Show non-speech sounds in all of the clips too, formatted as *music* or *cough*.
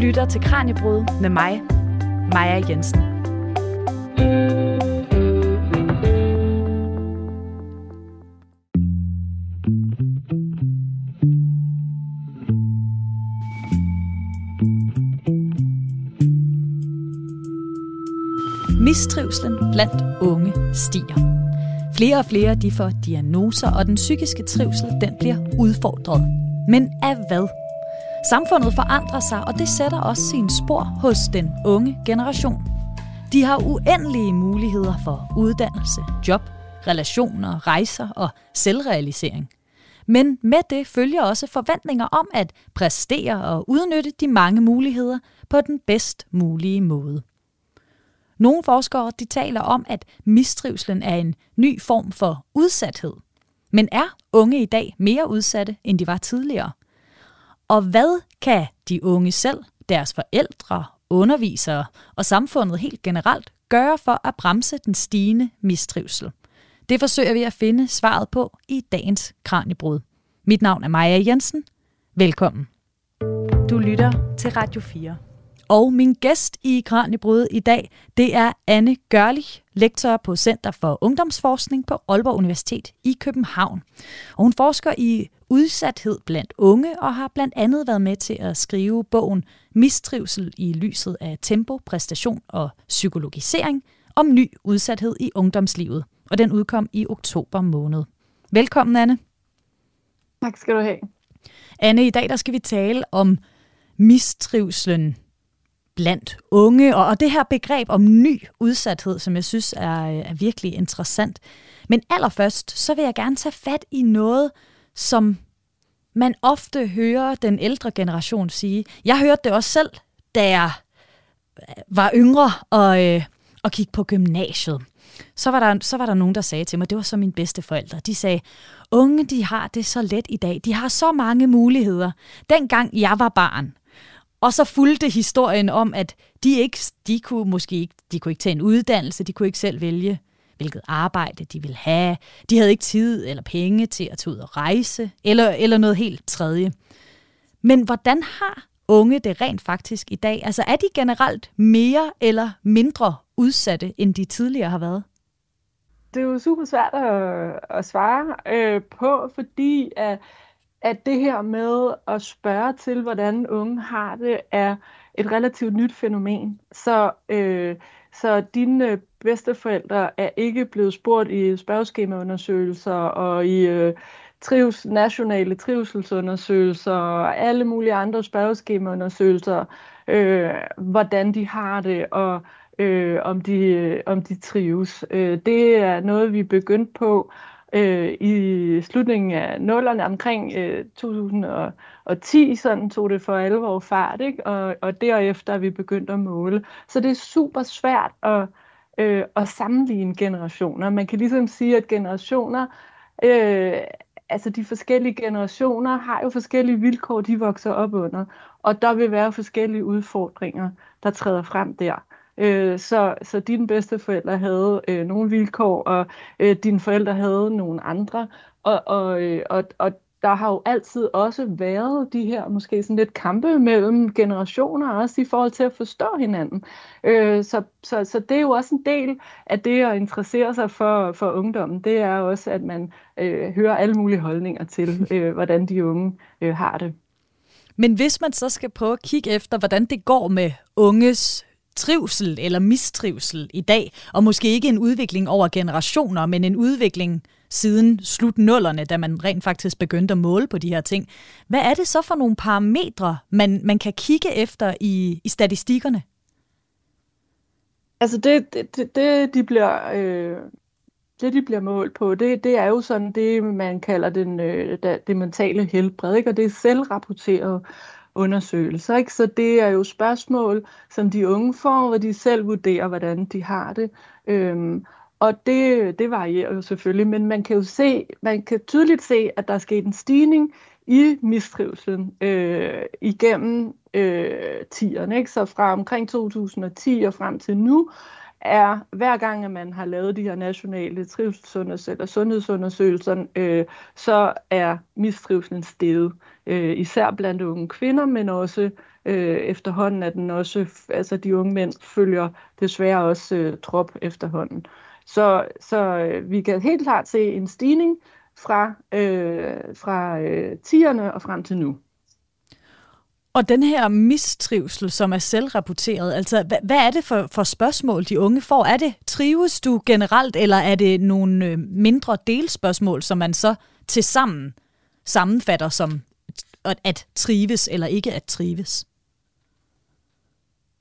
lytter til Kranjebrud med mig, Maja Jensen. Mistrivselen blandt unge stiger. Flere og flere de får diagnoser, og den psykiske trivsel den bliver udfordret. Men af hvad? Samfundet forandrer sig, og det sætter også sin spor hos den unge generation. De har uendelige muligheder for uddannelse, job, relationer, rejser og selvrealisering. Men med det følger også forventninger om at præstere og udnytte de mange muligheder på den bedst mulige måde. Nogle forskere de taler om, at mistrivslen er en ny form for udsathed. Men er unge i dag mere udsatte, end de var tidligere? Og hvad kan de unge selv, deres forældre, undervisere og samfundet helt generelt gøre for at bremse den stigende mistrivsel? Det forsøger vi at finde svaret på i dagens Kranjebrud. Mit navn er Maja Jensen. Velkommen. Du lytter til Radio 4. Og min gæst i Kranjebrud i dag, det er Anne Gørlich, lektor på Center for Ungdomsforskning på Aalborg Universitet i København. Og hun forsker i udsathed blandt unge og har blandt andet været med til at skrive bogen Mistrivsel i lyset af tempo, præstation og psykologisering om ny udsathed i ungdomslivet. Og den udkom i oktober måned. Velkommen, Anne. Tak skal du have. Anne, i dag der skal vi tale om mistrivselen blandt unge, og, og det her begreb om ny udsathed, som jeg synes er, er virkelig interessant. Men allerførst, så vil jeg gerne tage fat i noget, som man ofte hører den ældre generation sige. Jeg hørte det også selv, da jeg øh, var yngre og, øh, og gik på gymnasiet. Så var, der, så var der nogen, der sagde til mig, det var så mine bedste forældre, de sagde, unge de har det så let i dag, de har så mange muligheder. Dengang jeg var barn, og så fulgte historien om, at de ikke, de kunne måske ikke, de kunne ikke tage en uddannelse, de kunne ikke selv vælge, hvilket arbejde de ville have. De havde ikke tid eller penge til at tage ud og rejse, eller, eller noget helt tredje. Men hvordan har unge det rent faktisk i dag? Altså er de generelt mere eller mindre udsatte, end de tidligere har været? Det er jo super svært at, at svare øh, på, fordi at at det her med at spørge til, hvordan unge har det, er et relativt nyt fænomen. Så, øh, så dine øh, bedsteforældre er ikke blevet spurgt i spørgeskemaundersøgelser og i øh, trivs, nationale trivselsundersøgelser og alle mulige andre spørgeskemaundersøgelser, øh, hvordan de har det og øh, om, de, øh, om de trives. Øh, det er noget, vi er begyndt på øh, i slutningen af nullerne omkring øh, 2010, sådan tog det for alvor fart, ikke? Og, og derefter er vi begyndt at måle. Så det er super svært at, øh, at sammenligne generationer. Man kan ligesom sige, at generationer, øh, altså de forskellige generationer har jo forskellige vilkår, de vokser op under, og der vil være forskellige udfordringer, der træder frem der. Øh, så, så dine bedsteforældre havde øh, nogle vilkår, og øh, dine forældre havde nogle andre. Og, og, øh, og, og der har jo altid også været de her måske sådan lidt kampe mellem generationer, også i forhold til at forstå hinanden. Øh, så, så, så det er jo også en del af det at interessere sig for, for ungdommen. Det er også, at man øh, hører alle mulige holdninger til, *laughs* øh, hvordan de unge øh, har det. Men hvis man så skal prøve at kigge efter, hvordan det går med unges trivsel eller mistrivsel i dag, og måske ikke en udvikling over generationer, men en udvikling siden slutnullerne, da man rent faktisk begyndte at måle på de her ting. Hvad er det så for nogle parametre, man, man kan kigge efter i, i statistikkerne? Altså det, det, det de bliver, øh, det, de bliver målt på, det, det er jo sådan det, man kalder den, øh, det mentale helbred, ikke? og det er selvrapporteret undersøgelser. Ikke? Så det er jo spørgsmål, som de unge får, hvor de selv vurderer, hvordan de har det. Øhm, og det, det varierer jo selvfølgelig, men man kan jo se, man kan tydeligt se, at der er sket en stigning i mistrivselen øh, igennem øh, tierne. Ikke? Så fra omkring 2010 og frem til nu, er hver gang, at man har lavet de her nationale trivselsundersøgelser, sundhedsundersøgelser, øh, så er mistrivselen steget øh, især blandt unge kvinder, men også øh, efterhånden, at den også, altså de unge mænd følger desværre også øh, trop efterhånden. Så, så øh, vi kan helt klart se en stigning fra, øh, fra øh, 10'erne og frem til nu. Og den her mistrivsel, som er selvrapporteret, altså hvad, hvad er det for, for spørgsmål, de unge får? Er det, trives du generelt, eller er det nogle øh, mindre delspørgsmål, som man så til sammen sammenfatter som at, at trives eller ikke at trives?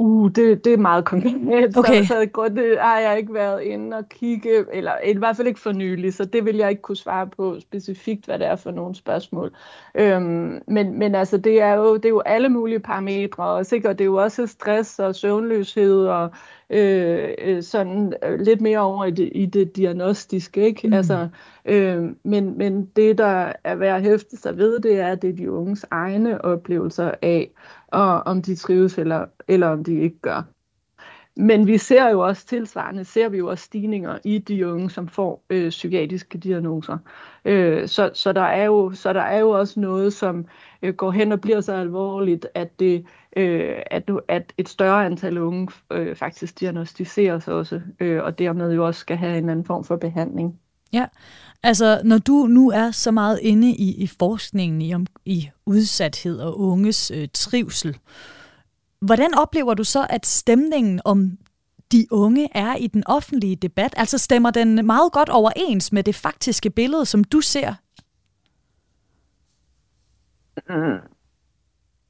Uh, det, det er meget konkret. *laughs* Okay. Så, så grund, det har jeg ikke været inde og kigge, eller i hvert fald ikke for nylig, så det vil jeg ikke kunne svare på specifikt, hvad det er for nogle spørgsmål. Øhm, men, men altså, det er, jo, det er jo alle mulige parametre, og sikkert det er jo også stress og søvnløshed og øh, øh, sådan øh, lidt mere over i det, i det diagnostiske, ikke? Mm. Altså, øh, men, men det, der er værd at hæfte sig ved, det er, at det er de unges egne oplevelser af, og om de trives eller, eller om de ikke gør. Men vi ser jo også tilsvarende, ser vi jo også stigninger i de unge, som får øh, psykiatriske diagnoser. Øh, så, så, der er jo, så der er jo også noget, som øh, går hen og bliver så alvorligt, at, det, øh, at, at et større antal unge øh, faktisk diagnostiseres også, øh, og dermed jo også skal have en anden form for behandling. Ja, altså når du nu er så meget inde i, i forskningen i, om, i udsathed og unges øh, trivsel, hvordan oplever du så, at stemningen om de unge er i den offentlige debat? Altså stemmer den meget godt overens med det faktiske billede, som du ser? Mm.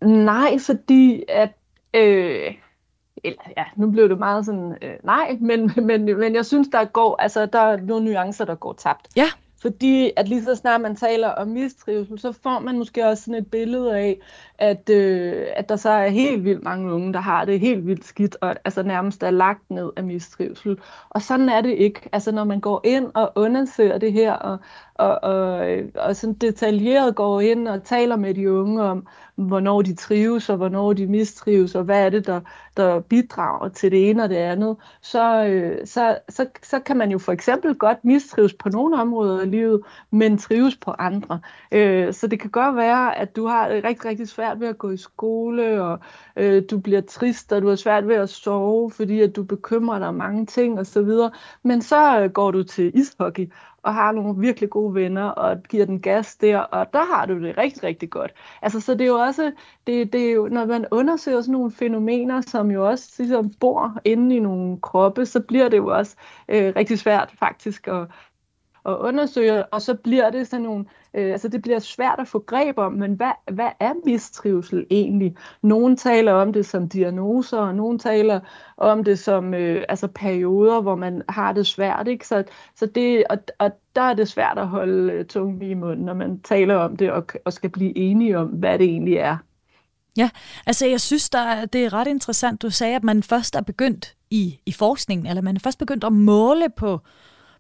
Nej, fordi at... Øh, eller ja, nu blev det meget sådan, øh, nej, men, *laughs* men, men jeg synes, der går, altså der er nogle nuancer, der går tabt. Ja. Fordi at lige så snart man taler om mistrivsel, så får man måske også sådan et billede af, at, øh, at der så er helt vildt mange unge, der har det helt vildt skidt, og altså nærmest er lagt ned af mistrivsel. Og sådan er det ikke. Altså når man går ind og undersøger det her, og, og, og, og sådan detaljeret går ind og taler med de unge om, hvornår de trives, og hvornår de mistrives, og hvad er det, der, der bidrager til det ene og det andet, så, øh, så, så, så kan man jo for eksempel godt mistrives på nogle områder af livet, men trives på andre. Øh, så det kan godt være, at du har rigtig, rigtig svært ved at gå i skole, og øh, du bliver trist, og du har svært ved at sove, fordi at du bekymrer dig om mange ting osv., men så øh, går du til ishockey, og har nogle virkelig gode venner, og giver den gas der, og der har du det rigtig, rigtig godt. Altså, så det er jo også, det, det er jo, når man undersøger sådan nogle fænomener, som jo også ligesom bor inde i nogle kroppe, så bliver det jo også øh, rigtig svært faktisk at, at undersøge, og så bliver det sådan nogle, øh, altså det bliver svært at få greb om, men hvad, hvad er mistrivsel egentlig? Nogen taler om det som diagnoser, og nogen taler om det som øh, altså perioder, hvor man har det svært, ikke? Så, så det, og, og der er det svært at holde øh, tungen i munden, når man taler om det, og, og skal blive enige om, hvad det egentlig er. Ja, altså jeg synes, der, det er ret interessant, du sagde, at man først er begyndt i, i forskningen, eller man er først begyndt at måle på,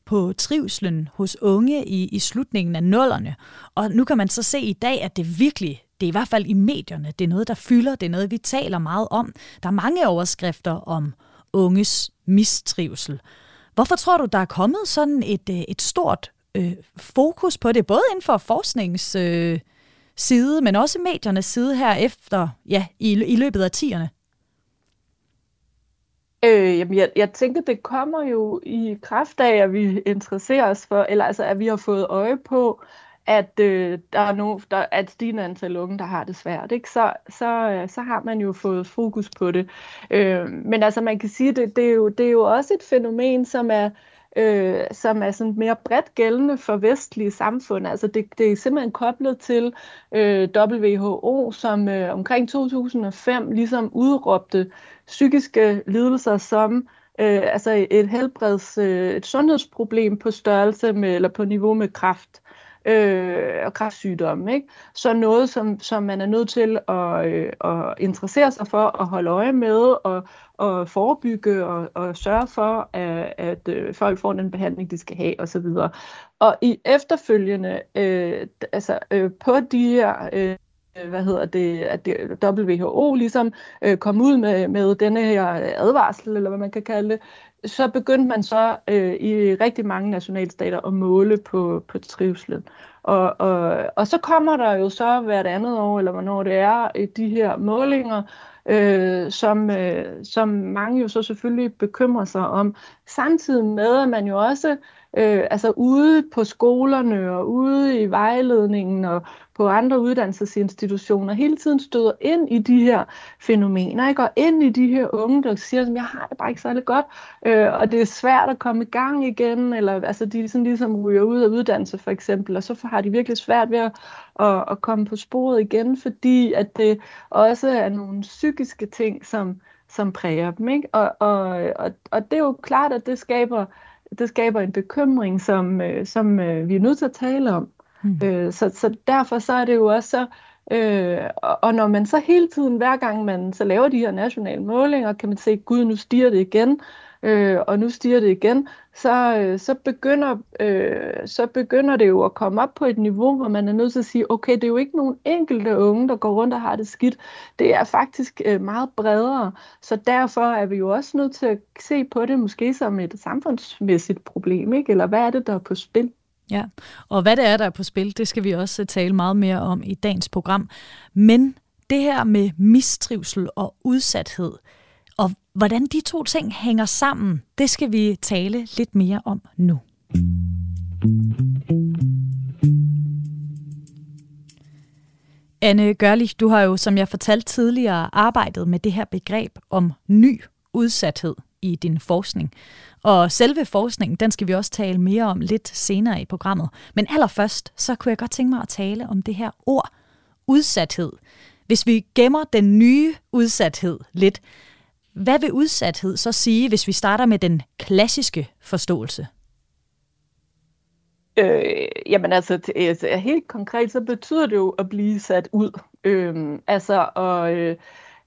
på trivslen hos unge i, i slutningen af nullerne. Og nu kan man så se i dag, at det virkelig, det er i hvert fald i medierne, det er noget, der fylder, det er noget, vi taler meget om. Der er mange overskrifter om unges mistrivsel. Hvorfor tror du, der er kommet sådan et, øh, et stort øh, fokus på det, både inden for forsknings øh, side, men også mediernes side her efter, ja, i, i løbet af tierne? Øh, jamen, jeg, jeg tænker, det kommer jo i kraft af, at vi interesserer os for, eller altså, at vi har fået øje på, at øh, der er no, der at stigende antal unge, der har det svært, ikke? Så, så, øh, så har man jo fået fokus på det. Øh, men altså, man kan sige, det, det, er jo, det er jo også et fænomen, som er, øh, som er sådan mere bredt gældende for vestlige samfund. Altså det, det er simpelthen koblet til øh, WHO, som øh, omkring 2005 ligesom udråbte psykiske lidelser som øh, altså et helbreds, øh, et sundhedsproblem på størrelse med, eller på niveau med kræft øh, og kræftsygdomme. Ikke? Så noget, som, som man er nødt til at, øh, at interessere sig for, at holde øje med, og, og forebygge og, og sørge for, at, at øh, folk får den behandling, de skal have osv. Og i efterfølgende, øh, altså øh, på de her øh, hvad hedder det, at det, WHO ligesom øh, kom ud med, med denne her advarsel, eller hvad man kan kalde det, så begyndte man så øh, i rigtig mange nationalstater at måle på, på trivselen. Og, og, og så kommer der jo så hvert andet år, eller hvornår det er, øh, de her målinger, øh, som, øh, som mange jo så selvfølgelig bekymrer sig om. Samtidig med, at man jo også øh, altså ude på skolerne og ude i vejledningen og på andre uddannelsesinstitutioner hele tiden støder ind i de her fænomener, ikke? og ind i de her unge, der siger, at jeg har det bare ikke særlig godt, øh, og det er svært at komme i gang igen, eller altså de sådan ligesom ryger ud af uddannelse for eksempel, og så har de virkelig svært ved at, at, at komme på sporet igen, fordi at det også er nogle psykiske ting, som, som præger dem. Ikke? Og, og, og, og det er jo klart, at det skaber det skaber en bekymring, som, øh, som øh, vi er nødt til at tale om. Mm. Øh, så, så derfor så er det jo også så, øh, og, og når man så hele tiden, hver gang man så laver de her nationale målinger, kan man se, gud, nu stiger det igen, øh, og nu stiger det igen, så, øh, så, begynder, øh, så begynder det jo at komme op på et niveau, hvor man er nødt til at sige, okay, det er jo ikke nogen enkelte unge, der går rundt og har det skidt. Det er faktisk øh, meget bredere. Så derfor er vi jo også nødt til at se på det måske som et samfundsmæssigt problem, ikke? eller hvad er det, der er på spil? Ja, og hvad det er, der er på spil, det skal vi også øh, tale meget mere om i dagens program. Men det her med mistrivsel og udsathed, og hvordan de to ting hænger sammen, det skal vi tale lidt mere om nu. Anne Gørlich, du har jo, som jeg fortalte tidligere, arbejdet med det her begreb om ny udsathed i din forskning. Og selve forskningen, den skal vi også tale mere om lidt senere i programmet. Men allerførst, så kunne jeg godt tænke mig at tale om det her ord, udsathed. Hvis vi gemmer den nye udsathed lidt, hvad vil udsathed så sige, hvis vi starter med den klassiske forståelse? Øh, jamen altså, øh, altså, helt konkret, så betyder det jo at blive sat ud. Øh, altså, og, øh,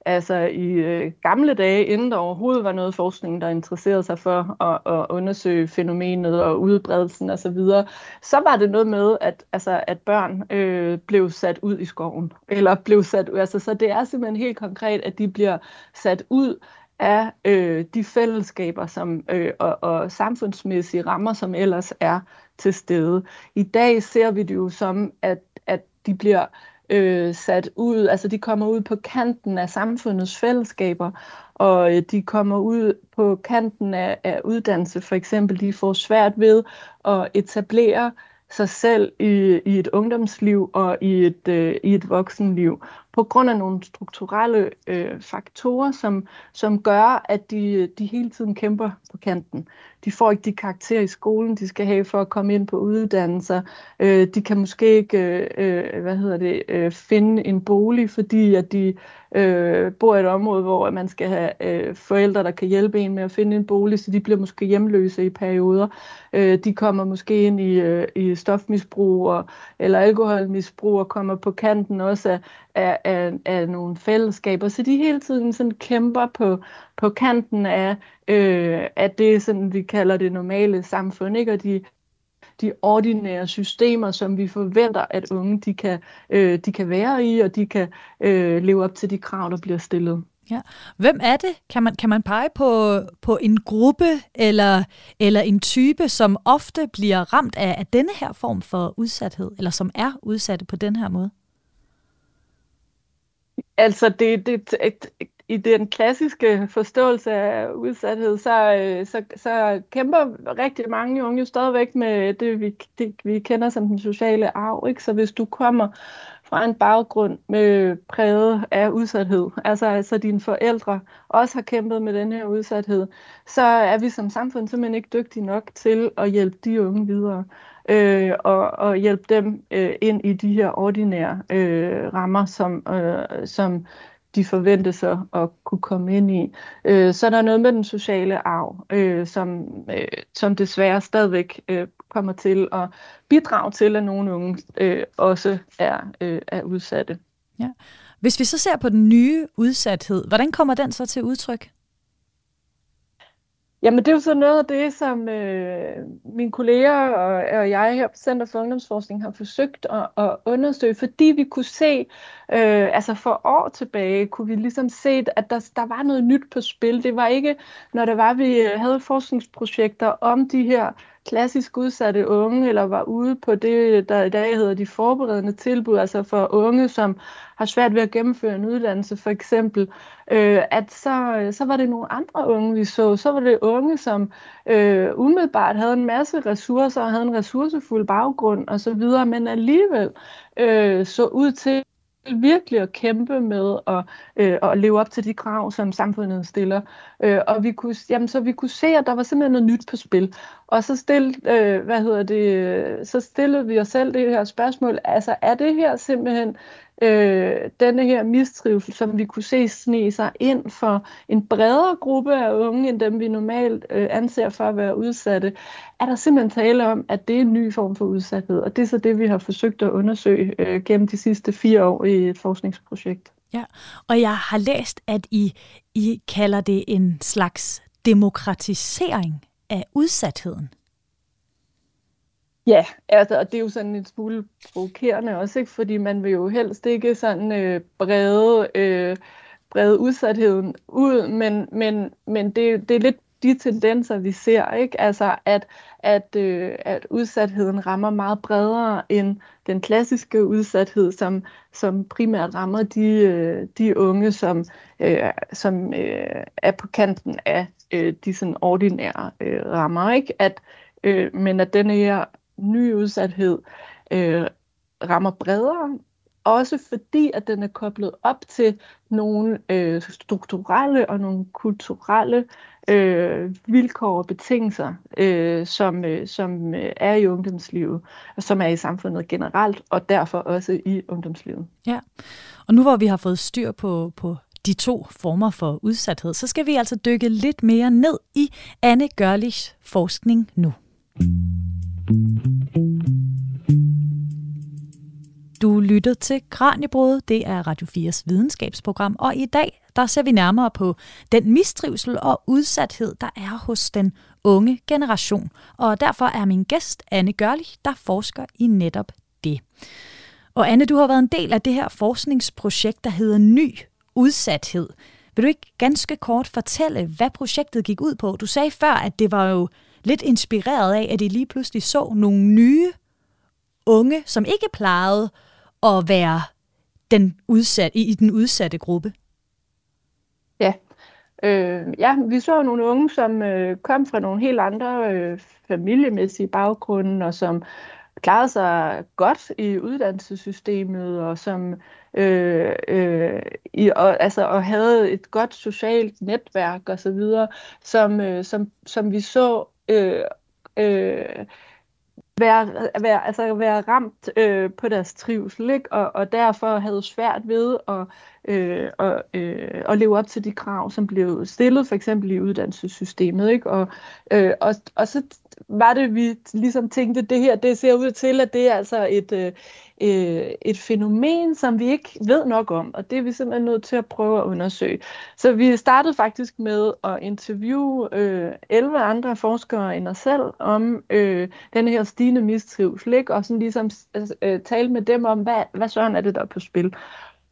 altså i øh, gamle dage, inden der overhovedet var noget forskning, der interesserede sig for at, at undersøge fænomenet og udbredelsen osv., så, videre, så var det noget med, at, altså, at børn øh, blev sat ud i skoven. Eller blev sat altså, så det er simpelthen helt konkret, at de bliver sat ud af øh, de fællesskaber som, øh, og, og samfundsmæssige rammer, som ellers er til stede. I dag ser vi det jo som, at, at de bliver øh, sat ud, altså de kommer ud på kanten af samfundets fællesskaber, og øh, de kommer ud på kanten af, af uddannelse for eksempel. De får svært ved at etablere sig selv i, i et ungdomsliv og i et, øh, i et voksenliv på grund af nogle strukturelle øh, faktorer, som, som gør, at de, de hele tiden kæmper på kanten. De får ikke de karakterer i skolen, de skal have for at komme ind på uddannelser. Øh, de kan måske ikke øh, øh, hvad hedder det, øh, finde en bolig, fordi at de øh, bor i et område, hvor man skal have øh, forældre, der kan hjælpe en med at finde en bolig, så de bliver måske hjemløse i perioder. Øh, de kommer måske ind i, øh, i stofmisbrug og, eller alkoholmisbrug og kommer på kanten også af, af, af, af nogle fællesskaber. Så de hele tiden sådan kæmper på, på kanten af, øh, af det, sådan, vi kalder det normale samfund, ikke? og de de ordinære systemer, som vi forventer, at unge de kan, øh, de kan være i, og de kan øh, leve op til de krav, der bliver stillet. Ja. Hvem er det? Kan man, kan man pege på, på en gruppe eller, eller en type, som ofte bliver ramt af, af denne her form for udsathed, eller som er udsatte på den her måde? Altså, det, det, et, i den klassiske forståelse af udsathed, så, øh, så, så kæmper rigtig mange unge jo stadigvæk med det, vi, det, vi kender som den sociale arv. Ikke? Så hvis du kommer fra en baggrund med præget af udsathed, altså, altså dine forældre også har kæmpet med den her udsathed, så er vi som samfund simpelthen ikke dygtige nok til at hjælpe de unge videre øh, og, og hjælpe dem øh, ind i de her ordinære øh, rammer, som, øh, som de forventes at, at kunne komme ind i. Øh, så er der noget med den sociale arv, øh, som, øh, som desværre stadigvæk øh, kommer til at bidrage til, at nogle unge øh, også er, øh, er udsatte. Ja. Hvis vi så ser på den nye udsathed, hvordan kommer den så til udtryk? Jamen det er jo så noget af det, som øh, mine kolleger og, og jeg her på Center for Ungdomsforskning har forsøgt at, at undersøge, fordi vi kunne se, øh, altså for år tilbage, kunne vi ligesom se, at der, der var noget nyt på spil. Det var ikke, når der var, vi øh, havde forskningsprojekter om de her klassisk udsatte unge, eller var ude på det, der i dag hedder de forberedende tilbud, altså for unge, som har svært ved at gennemføre en uddannelse for eksempel, øh, at så, så var det nogle andre unge, vi så. Så var det unge, som øh, umiddelbart havde en masse ressourcer og havde en ressourcefuld baggrund osv., men alligevel øh, så ud til virkelig at kæmpe med at, øh, at leve op til de krav, som samfundet stiller. Øh, og vi kunne, jamen, så vi kunne se, at der var simpelthen noget nyt på spil. Og så, stille, øh, hvad hedder det, så stillede vi os selv det her spørgsmål, altså er det her simpelthen øh, denne her mistrivsel, som vi kunne se sne sig ind for en bredere gruppe af unge, end dem vi normalt øh, anser for at være udsatte, er der simpelthen tale om, at det er en ny form for udsathed. Og det er så det, vi har forsøgt at undersøge øh, gennem de sidste fire år i et forskningsprojekt. Ja, og jeg har læst, at I, I kalder det en slags demokratisering af udsatheden. Ja, altså, og det er jo sådan en smule provokerende også, ikke? fordi man vil jo helst ikke sådan øh, brede, øh, brede udsatheden ud, men, men, men det, det er lidt de tendenser, vi ser, ikke? Altså, at, at, øh, at udsatheden rammer meget bredere end den klassiske udsathed, som, som primært rammer de, øh, de unge, som, øh, som øh, er på kanten af øh, de sådan ordinære øh, rammer, ikke? At, øh, men at denne her ny udsathed øh, rammer bredere, også fordi at den er koblet op til nogle øh, strukturelle og nogle kulturelle øh, vilkår og betingelser, øh, som, øh, som øh, er i ungdomslivet, og som er i samfundet generelt, og derfor også i ungdomslivet. Ja, og nu hvor vi har fået styr på, på de to former for udsathed, så skal vi altså dykke lidt mere ned i Anne Gørlichs forskning nu. Du lytter til Kranjebrud, det er Radio 4's videnskabsprogram, og i dag der ser vi nærmere på den mistrivsel og udsathed, der er hos den unge generation. Og derfor er min gæst Anne Gørlich, der forsker i netop det. Og Anne, du har været en del af det her forskningsprojekt, der hedder Ny Udsathed. Vil du ikke ganske kort fortælle, hvad projektet gik ud på? Du sagde før, at det var jo lidt inspireret af, at I lige pludselig så nogle nye unge, som ikke plejede at være den udsat, i, i den udsatte gruppe. Ja. Øh, ja, vi så nogle unge, som øh, kom fra nogle helt andre øh, familiemæssige baggrunde, og som klarede sig godt i uddannelsessystemet, og som øh, øh, i, og, altså, og havde et godt socialt netværk osv., som, øh, som, som vi så øh, øh, være, være, altså være ramt øh, på deres trivsel, ikke? Og, og derfor havde svært ved at, øh, og, øh, og leve op til de krav, som blev stillet for eksempel i uddannelsessystemet. Ikke? Og, øh, og, og så var det, vi ligesom tænkte, det her, det ser ud til, at det er altså et, øh, øh, et fænomen, som vi ikke ved nok om, og det er vi simpelthen nødt til at prøve at undersøge. Så vi startede faktisk med at interviewe øh, 11 andre forskere end os selv om øh, den her stigende mistrivsel, ikke? og sådan ligesom øh, tale med dem om, hvad, hvad sådan er det, der er på spil.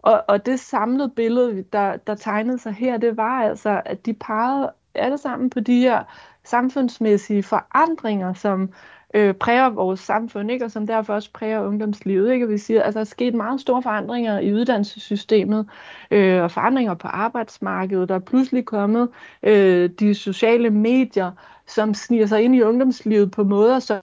Og, og det samlede billede, der, der tegnede sig her, det var altså, at de pegede alle sammen på de her samfundsmæssige forandringer, som øh, præger vores samfund, ikke? og som derfor også præger ungdomslivet. Ikke? Og vi siger, altså, der er sket meget store forandringer i uddannelsessystemet, øh, og forandringer på arbejdsmarkedet. Der er pludselig kommet øh, de sociale medier, som sniger sig ind i ungdomslivet på måder, som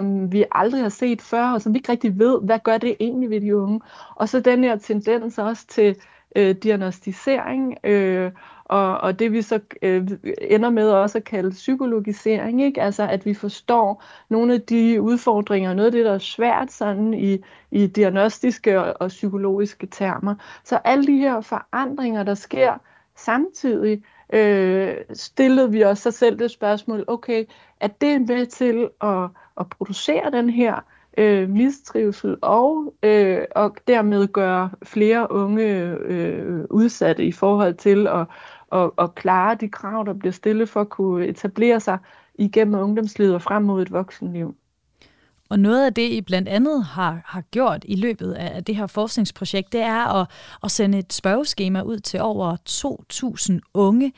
som vi aldrig har set før, og som vi ikke rigtig ved, hvad gør det egentlig ved de unge. Og så den her tendens også til øh, diagnostisering, øh, og, og det vi så øh, ender med også at kalde psykologisering, ikke? altså at vi forstår nogle af de udfordringer, noget af det, der er svært sådan i, i diagnostiske og, og psykologiske termer. Så alle de her forandringer, der sker samtidig, øh, stillede vi os så selv det spørgsmål, okay, er det med til at, at producere den her øh, mistrivsel og, øh, og dermed gøre flere unge øh, udsatte i forhold til at, at, at klare de krav, der bliver stillet for at kunne etablere sig igennem ungdomslivet og frem mod et voksenliv. Og noget af det, I blandt andet har, har gjort i løbet af det her forskningsprojekt, det er at, at sende et spørgeskema ud til over 2.000 unge,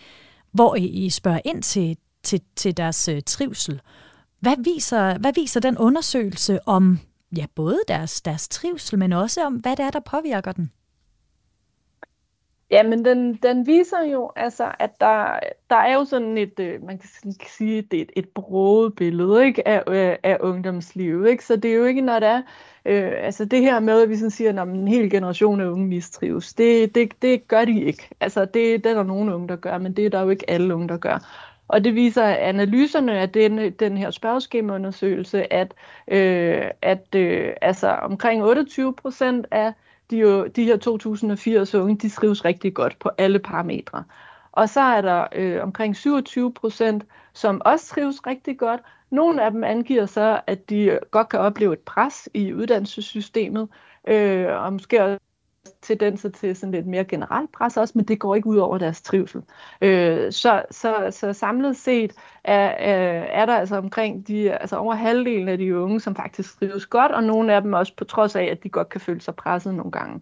hvor I, spørger ind til, til, til deres øh, trivsel. Hvad viser, hvad viser den undersøgelse om ja, både deres, deres trivsel, men også om, hvad det er, der påvirker den? Jamen, den, den viser jo, altså, at der, der er jo sådan et, øh, man kan sige, det er et, et broget billede ikke, af, af, af ungdomslivet. Ikke? Så det er jo ikke, når det er, øh, altså det her med, at vi sådan siger, at en hel generation af unge mistrives, det, det, det gør de ikke. Altså det, det er der nogle unge, der gør, men det er der jo ikke alle unge, der gør. Og det viser analyserne af den, den her spørgeskemaundersøgelse, at, øh, at øh, altså omkring 28 procent af de, de her 2080 unge, de skrives rigtig godt på alle parametre. Og så er der øh, omkring 27 procent, som også trives rigtig godt. Nogle af dem angiver så, at de godt kan opleve et pres i uddannelsessystemet, øh, og måske også tendenser til sådan lidt mere generelt pres også, men det går ikke ud over deres trivsel. Øh, så, så, så samlet set er, øh, er, der altså omkring de, altså over halvdelen af de unge, som faktisk trives godt, og nogle af dem også på trods af, at de godt kan føle sig presset nogle gange.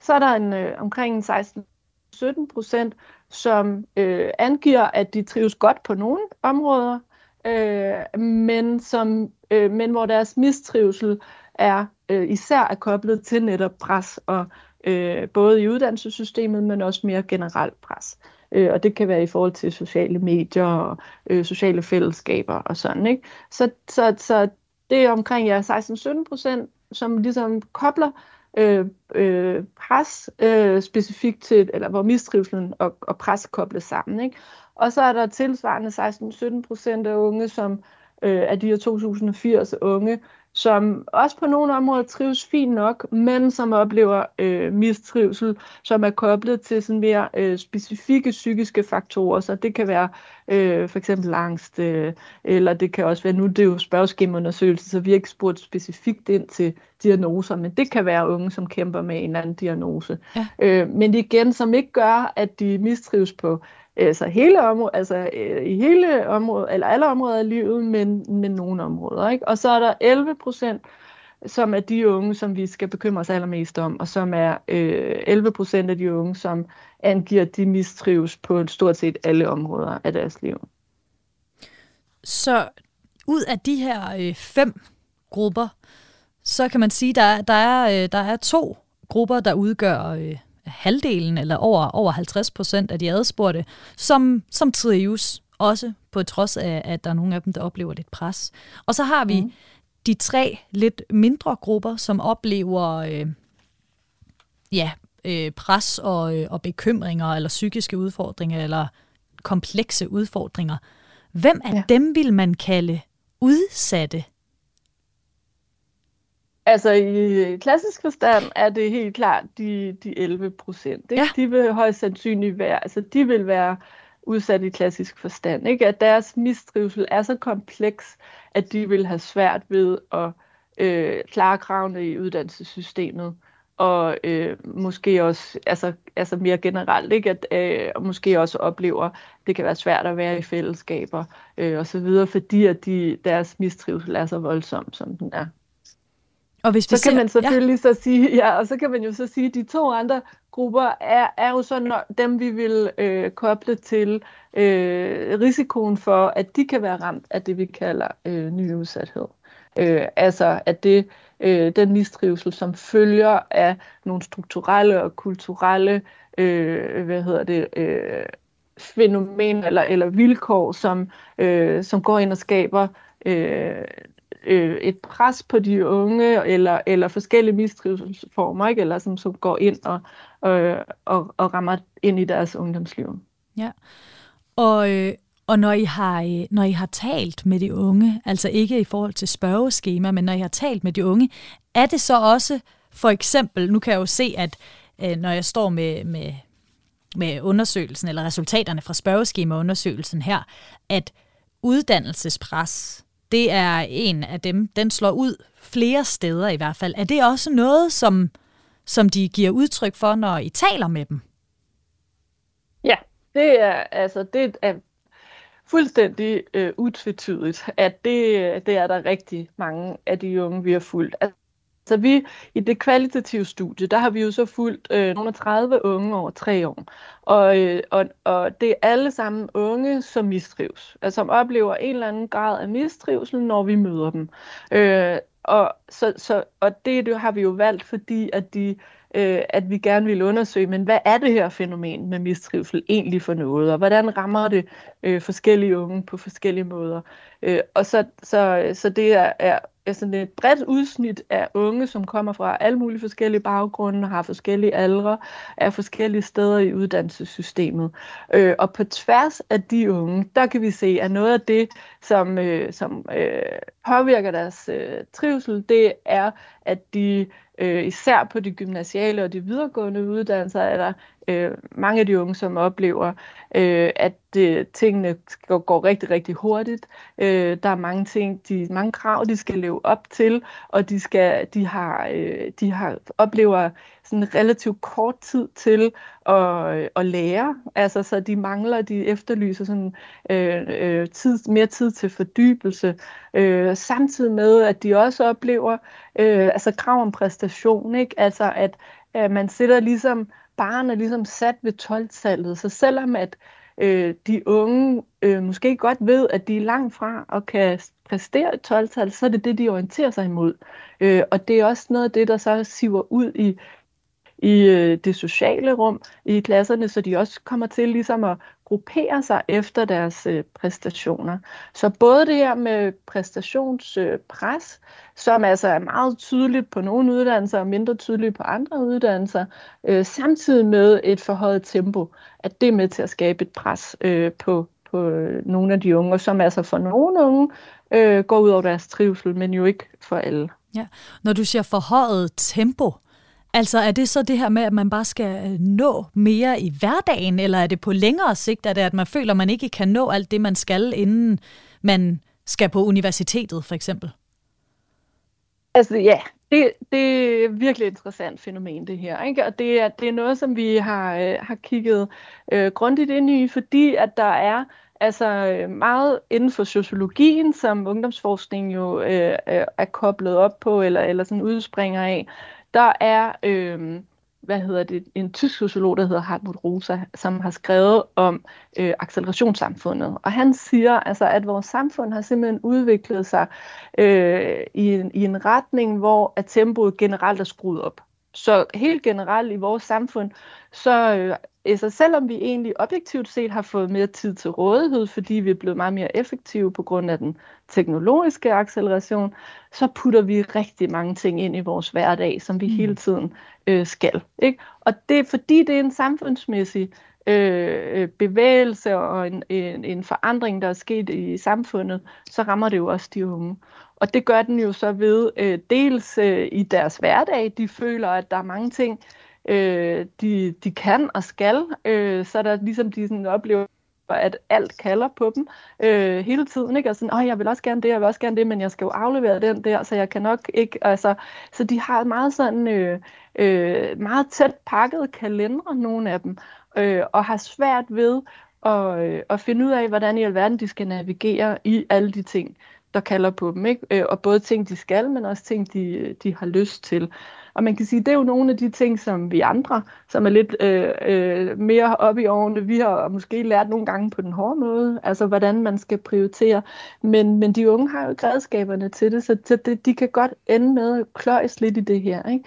Så er der en, øh, omkring 16-17 procent, som øh, angiver, at de trives godt på nogle områder, øh, men, som, øh, men hvor deres mistrivsel er øh, især er koblet til netop pres og øh, både i uddannelsessystemet, men også mere generelt pres. Øh, og det kan være i forhold til sociale medier og øh, sociale fællesskaber og sådan. Ikke? Så, så, så det er omkring ja, 16-17 procent, som ligesom kobler øh, øh, pres øh, specifikt til, eller hvor mistrivselen og, og pres kobles sammen. Ikke? Og så er der tilsvarende 16-17 procent af unge, som øh, af de her 2080 unge, som også på nogle områder trives fint nok, men som oplever øh, mistrivsel, som er koblet til sådan mere øh, specifikke psykiske faktorer. Så det kan være øh, for eksempel angst, øh, eller det kan også være, nu det er jo spørgeskemaundersøgelse, så vi har ikke spurgt specifikt ind til diagnoser, men det kan være unge, som kæmper med en eller anden diagnose. Ja. Øh, men igen, som ikke gør, at de mistrives på altså hele området, altså øh, i hele området, eller alle områder af livet, men, men nogle områder. Ikke? Og så er der 11 procent, som er de unge, som vi skal bekymre os allermest om, og som er øh, 11 procent af de unge, som angiver, at de mistrives på stort set alle områder af deres liv. Så ud af de her øh, fem grupper, så kan man sige, at der, der, er, øh, der er to grupper, der udgør øh, halvdelen eller over, over 50 procent af de adspurgte, som, som trives, også på trods af, at der er nogle af dem, der oplever lidt pres. Og så har vi mm. de tre lidt mindre grupper, som oplever øh, ja, øh, pres og, øh, og bekymringer, eller psykiske udfordringer, eller komplekse udfordringer. Hvem af ja. dem vil man kalde udsatte? Altså i klassisk forstand er det helt klart de, de 11 procent. Ja. De vil højst sandsynligt være, altså de vil være udsat i klassisk forstand. Ikke? At deres mistrivsel er så kompleks, at de vil have svært ved at øh, klare kravene i uddannelsessystemet. Og øh, måske også, altså, altså mere generelt, ikke? at øh, måske også oplever, at det kan være svært at være i fællesskaber øh, osv., fordi at de, deres mistrivsel er så voldsom, som den er. Og hvis vi så kan ser, man selvfølgelig ja. så sige, ja, og så kan man jo så sige, at de to andre grupper er, er jo sådan dem, vi vil øh, koble til øh, risikoen for, at de kan være ramt af det, vi kalder øh, ny udsathed. Øh, altså at det øh, den mistrivsel, som følger af nogle strukturelle og kulturelle øh, hvad hedder det, øh, fænomener eller, eller vilkår, som, øh, som går ind og skaber øh, øh, et pres på de unge, eller, eller forskellige mistrivselsformer, ikke? eller som, som går ind og, øh, og, og rammer ind i deres ungdomsliv. Ja, og, øh, og når, I har, øh, når I har talt med de unge, altså ikke i forhold til spørgeskema, men når I har talt med de unge, er det så også for eksempel, nu kan jeg jo se, at øh, når jeg står med, med, med undersøgelsen, eller resultaterne fra spørgeskemaundersøgelsen her, at uddannelsespres det er en af dem, den slår ud flere steder i hvert fald. Er det også noget, som, som de giver udtryk for, når I taler med dem? Ja, det er, altså, det er fuldstændig øh, utvetydigt, at det, det er der rigtig mange af de unge, vi har fulgt. Så vi i det kvalitative studie, der har vi jo så fulgt øh, nogle af 30 unge over tre år. Og, øh, og, og det er alle sammen unge, som mistrives. Altså som oplever en eller anden grad af mistrivsel, når vi møder dem. Øh, og, så, så, og det, det har vi jo valgt, fordi at de øh, at vi gerne vil undersøge, men hvad er det her fænomen med mistrivsel egentlig for noget, og hvordan rammer det øh, forskellige unge på forskellige måder. Øh, og så, så, så det er, er sådan et bredt udsnit af unge, som kommer fra alle mulige forskellige baggrunde, har forskellige aldre, er forskellige steder i uddannelsessystemet. Øh, og på tværs af de unge, der kan vi se, at noget af det, som, øh, som øh, påvirker deres øh, trivsel, det er, at de øh, især på de gymnasiale og de videregående uddannelser, er der øh, mange af de unge, som oplever, øh, at øh, tingene går, går rigtig, rigtig hurtigt. Øh, der er mange ting, de, mange krav, de skal leve op til, og de, skal, de, har, øh, de har, oplever sådan relativt kort tid til at, at lære. Altså, så de mangler, de efterlyser sådan, øh, øh, tid, mere tid til fordybelse, øh, samtidig med, at de også oplever øh, altså krav om præstation. Ikke? Altså, at, at man sætter ligesom barn er ligesom sat ved 12-tallet, så selvom at øh, de unge øh, måske godt ved, at de er langt fra og kan præstere et 12-tal, så er det det, de orienterer sig imod. Øh, og det er også noget af det, der så siver ud i, i øh, det sociale rum i klasserne, så de også kommer til ligesom at gruppere sig efter deres øh, præstationer. Så både det her med præstationspres, øh, som altså er meget tydeligt på nogle uddannelser og mindre tydeligt på andre uddannelser, øh, samtidig med et forhøjet tempo, at det er med til at skabe et pres øh, på, på øh, nogle af de unge, som altså for nogle unge øh, går ud over deres trivsel, men jo ikke for alle. Ja. Når du siger forhøjet tempo, Altså er det så det her med, at man bare skal øh, nå mere i hverdagen, eller er det på længere sigt, at, det, at man føler, at man ikke kan nå alt det, man skal, inden man skal på universitetet for eksempel? Altså ja, det, det er virkelig et interessant fænomen det her, ikke? og det er, det er noget, som vi har, øh, har kigget øh, grundigt ind i, fordi at der er altså øh, meget inden for sociologien, som ungdomsforskning jo øh, øh, er koblet op på, eller, eller sådan udspringer af, der er, øh, hvad hedder det, en tysk sociolog, der hedder Hartmut Rosa, som har skrevet om øh, accelerationssamfundet. Og han siger altså, at vores samfund har simpelthen udviklet sig øh, i, en, i en retning, hvor at tempoet generelt er skruet op. Så helt generelt i vores samfund, så øh, altså selvom vi egentlig objektivt set har fået mere tid til rådighed, fordi vi er blevet meget mere effektive på grund af den teknologiske acceleration, så putter vi rigtig mange ting ind i vores hverdag, som vi mm. hele tiden øh, skal. Ikke? Og det er fordi, det er en samfundsmæssig øh, bevægelse og en, en, en forandring, der er sket i samfundet, så rammer det jo også de unge. Og det gør den jo så ved øh, dels øh, i deres hverdag, de føler, at der er mange ting, øh, de, de kan og skal, øh, så der ligesom de sådan oplever, at alt kalder på dem øh, hele tiden, ikke? Og sådan, åh, jeg vil også gerne det, jeg vil også gerne det, men jeg skal jo aflevere den der, så jeg kan nok ikke, altså, så de har meget sådan, øh, øh, meget tæt pakket kalendere, nogle af dem, øh, og har svært ved at, øh, at finde ud af, hvordan i alverden de skal navigere i alle de ting, der kalder på dem, ikke? Øh, og både ting, de skal, men også ting, de, de har lyst til. Og man kan sige, det er jo nogle af de ting, som vi andre, som er lidt øh, øh, mere oppe i årene, vi har måske lært nogle gange på den hårde måde, altså hvordan man skal prioritere. Men, men de unge har jo redskaberne til det, så, så det, de kan godt ende med at kløjes lidt i det her. Ikke?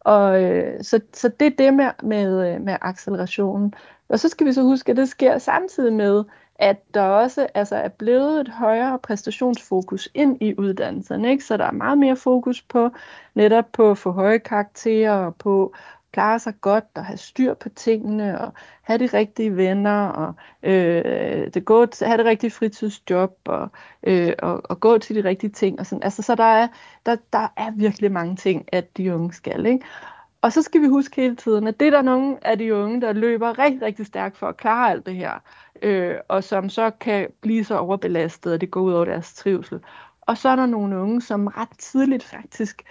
Og, øh, så, så det er det med, med, øh, med accelerationen. Og så skal vi så huske, at det sker samtidig med, at der også altså, er blevet et højere præstationsfokus ind i uddannelserne. Ikke? Så der er meget mere fokus på netop på at få høje karakterer og på at klare sig godt og have styr på tingene og have de rigtige venner og øh, det gå, have det rigtige fritidsjob og, øh, og, og gå til de rigtige ting. Og sådan. Altså, så der er, der, der er virkelig mange ting, at de unge skal. Ikke? Og så skal vi huske hele tiden, at det er der nogle af de unge, der løber rigtig, rigtig stærkt for at klare alt det her øh, og som så kan blive så overbelastet, at det går ud over deres trivsel. Og så er der nogle unge, som ret tidligt faktisk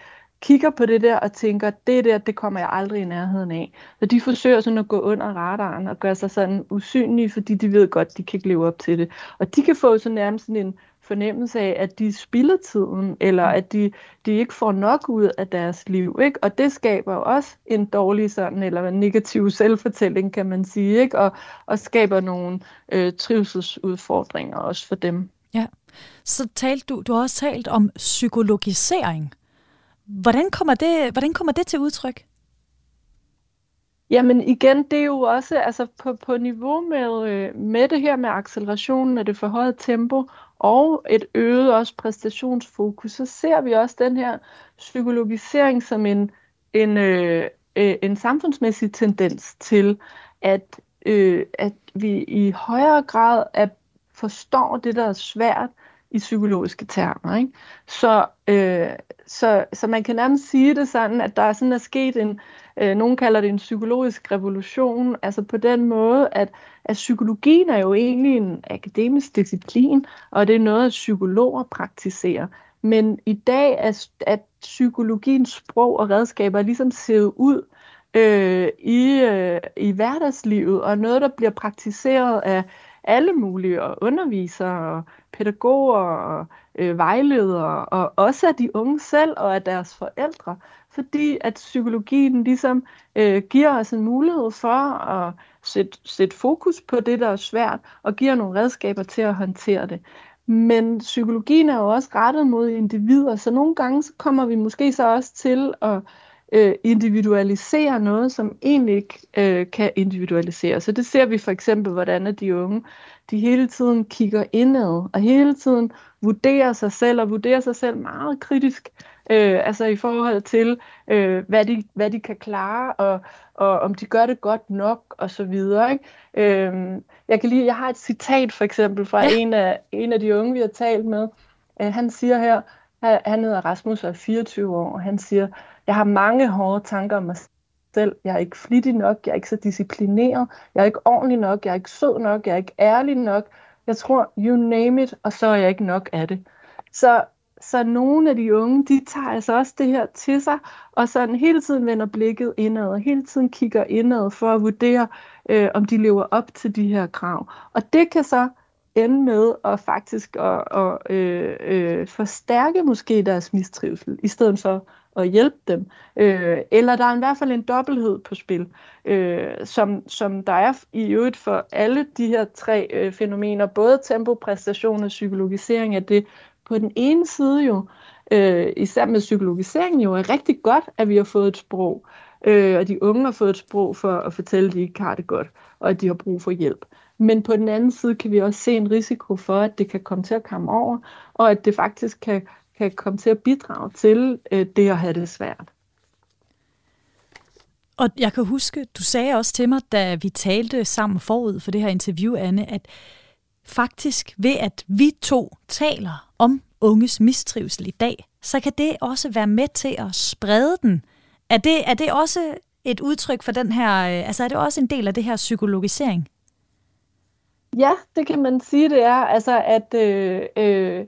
kigger på det der og tænker, det der, det kommer jeg aldrig i nærheden af. Så de forsøger sådan at gå under radaren og gøre sig sådan usynlige, fordi de ved godt, de kan ikke leve op til det. Og de kan få så nærmest sådan en fornemmelse af, at de spilder tiden, eller at de, de ikke får nok ud af deres liv. Ikke? Og det skaber også en dårlig sådan, eller en negativ selvfortælling, kan man sige, ikke? Og, og skaber nogle øh, trivselsudfordringer også for dem. Ja, så talte du, du har også talt om psykologisering. Hvordan kommer det, hvordan kommer det til udtryk? Jamen igen, det er jo også altså på, på niveau med, øh, med det her med acceleration, med det forhøjet tempo og et øget også præstationsfokus, så ser vi også den her psykologisering som en, en, øh, øh, en samfundsmæssig tendens til, at, øh, at vi i højere grad er, forstår det, der er svært i psykologiske termer. Ikke? Så, øh, så, så man kan nærmest sige det sådan, at der er sådan er sket en, øh, nogen kalder det en psykologisk revolution, altså på den måde, at, at psykologien er jo egentlig en akademisk disciplin, og det er noget, at psykologer praktiserer. Men i dag er at psykologiens sprog og redskaber ligesom ser ud øh, i, øh, i hverdagslivet, og noget, der bliver praktiseret af alle mulige, og undervisere, og pædagoger, og øh, vejledere, og også af de unge selv og af deres forældre, fordi at psykologien ligesom øh, giver os en mulighed for at sætte, sætte fokus på det, der er svært, og giver nogle redskaber til at håndtere det. Men psykologien er jo også rettet mod individer, så nogle gange så kommer vi måske så også til at øh, individualisere noget, som egentlig ikke øh, kan individualiseres. Så det ser vi for eksempel, hvordan de unge de hele tiden kigger indad, og hele tiden vurderer sig selv, og vurderer sig selv meget kritisk, øh, altså i forhold til, øh, hvad, de, hvad de kan klare, og, og om de gør det godt nok, og så videre. Ikke? Øh, jeg kan lige, jeg har et citat for eksempel fra ja. en, af, en af de unge, vi har talt med. Øh, han siger her, han hedder Rasmus og er 24 år, og han siger, jeg har mange hårde tanker om mig selv. Jeg er ikke flittig nok, jeg er ikke så disciplineret, jeg er ikke ordentlig nok, jeg er ikke sød nok, jeg er ikke ærlig nok. Jeg tror, you name it, og så er jeg ikke nok af det. Så, så nogle af de unge, de tager altså også det her til sig, og sådan hele tiden vender blikket indad, og hele tiden kigger indad for at vurdere, øh, om de lever op til de her krav. Og det kan så ende med at faktisk at, at øh, øh, forstærke måske deres mistrivsel, i stedet for at hjælpe dem. Øh, eller der er i hvert fald en dobbelthed på spil, øh, som, som der er i øvrigt for alle de her tre øh, fænomener, både tempo, præstation og psykologisering, at det på den ene side jo, øh, især med psykologisering jo, er rigtig godt, at vi har fået et sprog, øh, og de unge har fået et sprog for at fortælle, at de ikke har det godt, og at de har brug for hjælp. Men på den anden side kan vi også se en risiko for, at det kan komme til at komme over, og at det faktisk kan kan komme til at bidrage til øh, det at have det svært. Og jeg kan huske, du sagde også til mig, da vi talte sammen forud for det her interview, Anne, at faktisk ved at vi to taler om unges mistrivsel i dag, så kan det også være med til at sprede den. Er det, er det også et udtryk for den her, øh, altså er det også en del af det her psykologisering? Ja, det kan man sige, det er. Altså at øh, øh,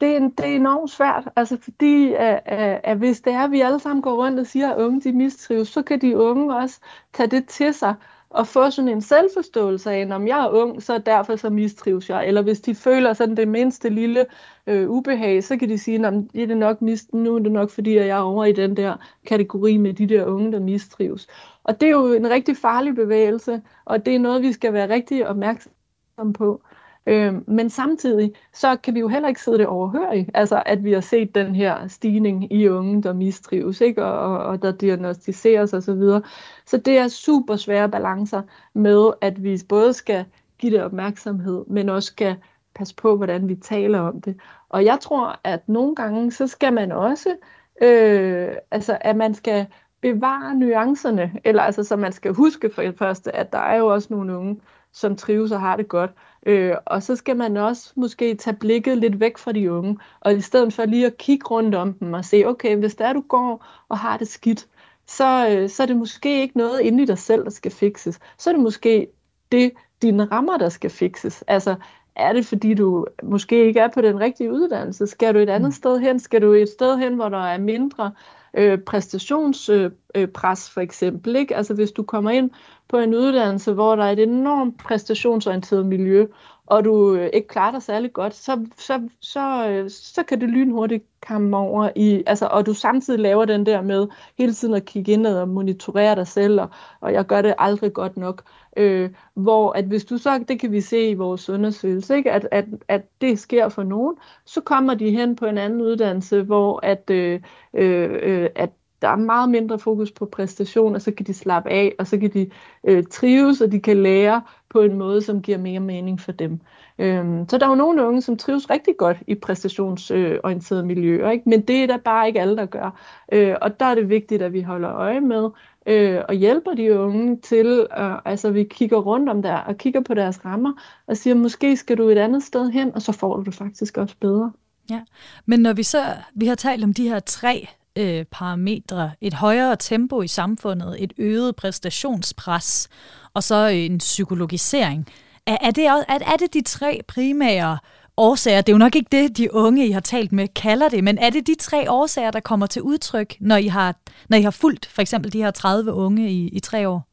det, er, det er enormt svært, altså fordi at, at, at hvis det er, at vi alle sammen går rundt og siger, at unge de mistrives, så kan de unge også tage det til sig at få sådan en selvforståelse af, om jeg er ung, så derfor så mistrives jeg. Eller hvis de føler sådan det mindste lille øh, ubehag, så kan de sige, at det er nok mist, nu er det nok fordi, at jeg er over i den der kategori med de der unge, der mistrives. Og det er jo en rigtig farlig bevægelse, og det er noget, vi skal være rigtig opmærksom på. Øh, Øh, men samtidig, så kan vi jo heller ikke sidde det overhørigt, altså at vi har set den her stigning i unge, der mistrives, ikke? Og, og, der diagnostiseres osv. Så, videre. så det er super svære balancer med, at vi både skal give det opmærksomhed, men også skal passe på, hvordan vi taler om det. Og jeg tror, at nogle gange, så skal man også, øh, altså at man skal bevare nuancerne, eller altså så man skal huske for det første, at der er jo også nogle unge, som trives og har det godt. Øh, og så skal man også måske tage blikket lidt væk fra de unge, og i stedet for lige at kigge rundt om dem og se, okay, hvis der du går og har det skidt, så, øh, så er det måske ikke noget inde i dig selv, der skal fikses. Så er det måske det, dine rammer, der skal fikses. Altså, er det fordi du måske ikke er på den rigtige uddannelse? Skal du et andet mm. sted hen? Skal du et sted hen, hvor der er mindre øh, præstationspres øh, øh, for eksempel? Ikke? Altså hvis du kommer ind på en uddannelse, hvor der er et enormt præstationsorienteret miljø, og du øh, ikke klarer dig særlig godt, så, så, så, øh, så kan det lynhurtigt komme over i, altså, og du samtidig laver den der med hele tiden at kigge ind og monitorere dig selv, og, og jeg gør det aldrig godt nok. Øh, hvor at hvis du så, det kan vi se i vores undersøgelse, ikke? At, at, at det sker for nogen, så kommer de hen på en anden uddannelse, hvor at, øh, øh, øh, at der er meget mindre fokus på præstation, og så kan de slappe af, og så kan de øh, trives, og de kan lære på en måde, som giver mere mening for dem. Øhm, så der er jo nogle unge, som trives rigtig godt i præstationsorienterede øh, miljøer, ikke? men det er der bare ikke alle, der gør. Øh, og der er det vigtigt, at vi holder øje med øh, og hjælper de unge til, øh, altså vi kigger rundt om der og kigger på deres rammer og siger, måske skal du et andet sted hen, og så får du det faktisk også bedre. Ja, men når vi så, vi har talt om de her tre øh, parametre. Et højere tempo i samfundet, et øget præstationspres, og så øh, en psykologisering. Er, er, det, er, er det de tre primære årsager? Det er jo nok ikke det, de unge, I har talt med, kalder det, men er det de tre årsager, der kommer til udtryk, når I har, når I har fulgt for eksempel de her 30 unge i, i tre år?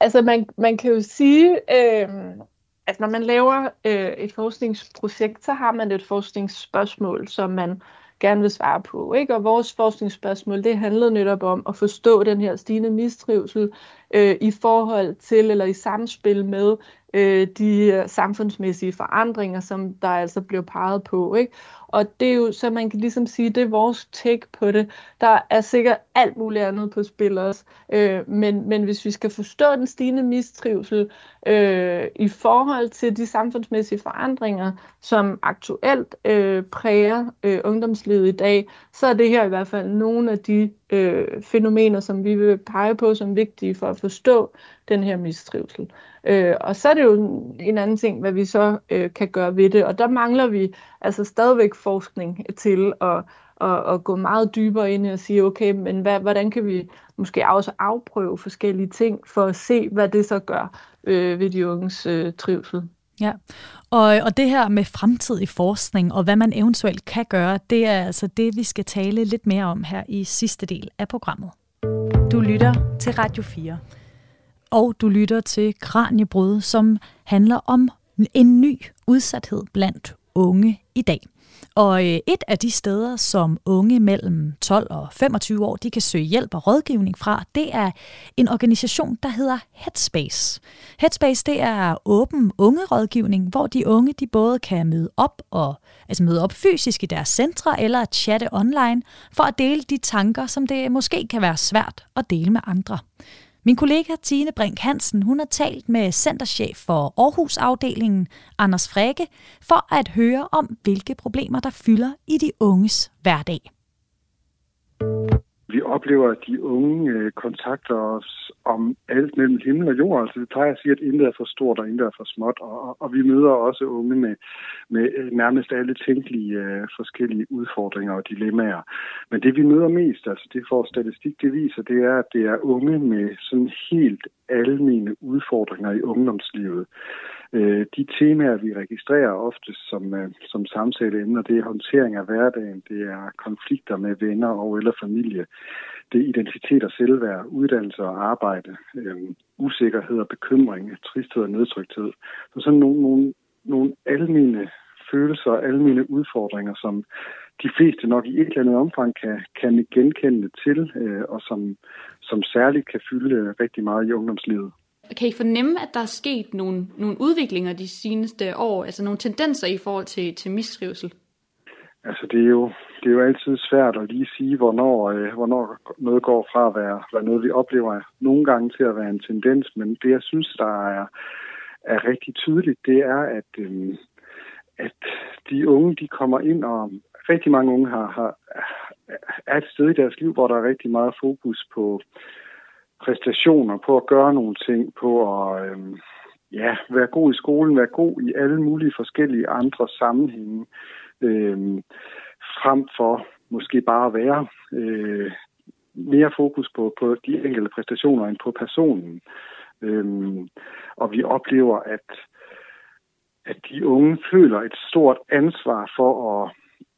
Altså man, man kan jo sige, øh, at når man laver øh, et forskningsprojekt, så har man et forskningsspørgsmål, som man gerne vil svare på. Ikke? Og vores forskningsspørgsmål, det handlede netop om at forstå den her stigende mistrivsel øh, i forhold til, eller i samspil med øh, de øh, samfundsmæssige forandringer, som der altså blev peget på. Ikke? Og det er jo, så man kan ligesom sige, det er vores take på det. Der er sikkert alt muligt andet på spil også. Øh, men, men hvis vi skal forstå den stigende mistrivsel øh, i forhold til de samfundsmæssige forandringer, som aktuelt øh, præger øh, ungdomslivet i dag, så er det her i hvert fald nogle af de øh, fænomener, som vi vil pege på som vigtige for at forstå den her mistrivsel. Øh, og så er det jo en anden ting, hvad vi så øh, kan gøre ved det, og der mangler vi altså stadigvæk forskning til at, at, at gå meget dybere ind i og sige, okay, men hvad, hvordan kan vi måske også afprøve forskellige ting for at se, hvad det så gør øh, ved de unges øh, trivsel. Ja, og, og det her med fremtidig forskning og hvad man eventuelt kan gøre, det er altså det, vi skal tale lidt mere om her i sidste del af programmet. Du lytter til Radio 4, og du lytter til Kranjebrud, som handler om en ny udsathed blandt unge i dag. Og øh, et af de steder, som unge mellem 12 og 25 år, de kan søge hjælp og rådgivning fra, det er en organisation, der hedder Headspace. Headspace, det er åben ungerådgivning, hvor de unge, de både kan møde op og altså møde op fysisk i deres centre eller chatte online for at dele de tanker, som det måske kan være svært at dele med andre. Min kollega Tine Brink Hansen hun har talt med centerchef for Aarhus-afdelingen, Anders Frække, for at høre om, hvilke problemer der fylder i de unges hverdag. Vi oplever, at de unge øh, kontakter os om alt mellem himmel og jord. Altså, vi plejer at sige, at intet er for stort og intet er for småt. Og, og vi møder også unge med, med øh, nærmest alle tænkelige øh, forskellige udfordringer og dilemmaer. Men det vi møder mest, altså det for statistik det viser, det er, at det er unge med sådan helt almene udfordringer i ungdomslivet. Øh, de temaer, vi registrerer ofte som, øh, som samtaleemner, det er håndtering af hverdagen, det er konflikter med venner og eller familie, det er identitet og selvværd, uddannelse og arbejde, øh, usikkerhed og bekymring, tristhed og nedtrykthed. Så sådan nogle, nogle, nogle almene følelser og almene udfordringer, som de fleste nok i et eller andet omfang kan, kan genkende til, øh, og som, som særligt kan fylde rigtig meget i ungdomslivet. Kan I fornemme, at der er sket nogle, nogle udviklinger de seneste år, altså nogle tendenser i forhold til, til mistrivsel? Altså det er, jo, det er jo altid svært at lige sige, hvornår, øh, hvornår noget går fra at være, være noget, vi oplever nogle gange til at være en tendens. Men det, jeg synes, der er, er rigtig tydeligt, det er, at, øh, at de unge, de kommer ind, og rigtig mange unge har, har, er et sted i deres liv, hvor der er rigtig meget fokus på præstationer, på at gøre nogle ting, på at øh, ja, være god i skolen, være god i alle mulige forskellige andre sammenhænge, øh, frem for måske bare at være øh, mere fokus på, på de enkelte præstationer end på personen. Øh, og vi oplever, at, at de unge føler et stort ansvar for at,